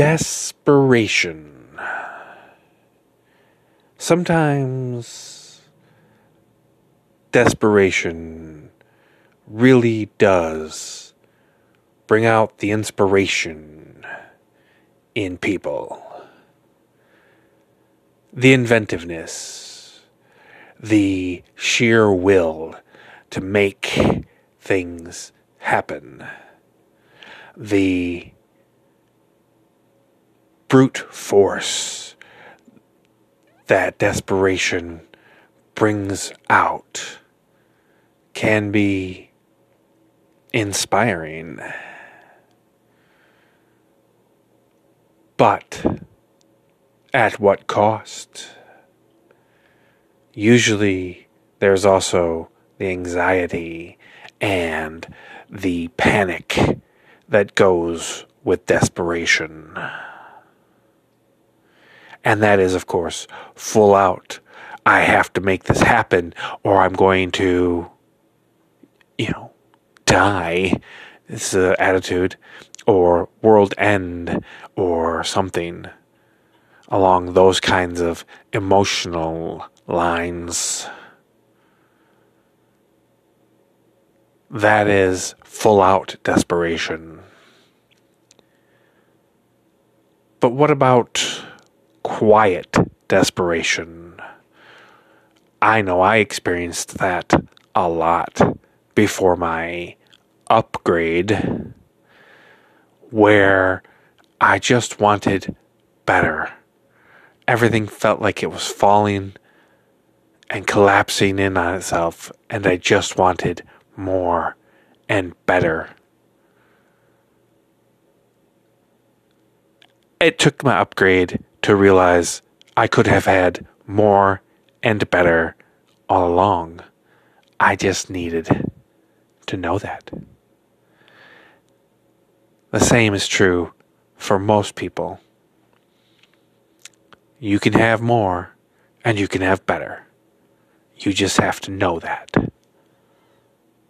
Desperation. Sometimes desperation really does bring out the inspiration in people. The inventiveness, the sheer will to make things happen, the brute force that desperation brings out can be inspiring. But at what cost? Usually, there's also the anxiety and the panic that goes with desperation. And that is, of course, full out. I have to make this happen or I'm going to, you know, die. It's an attitude. Or world end or something along those kinds of emotional lines. That is full out desperation. But what about quiet desperation. I know I experienced that a lot before my upgrade, where I just wanted better. Everything felt like it was falling and collapsing in on itself, and I just wanted more and better. It took my upgrade to realize I could have had more and better all along. I just needed to know that. The same is true for most people. You can have more and you can have better. You just have to know that.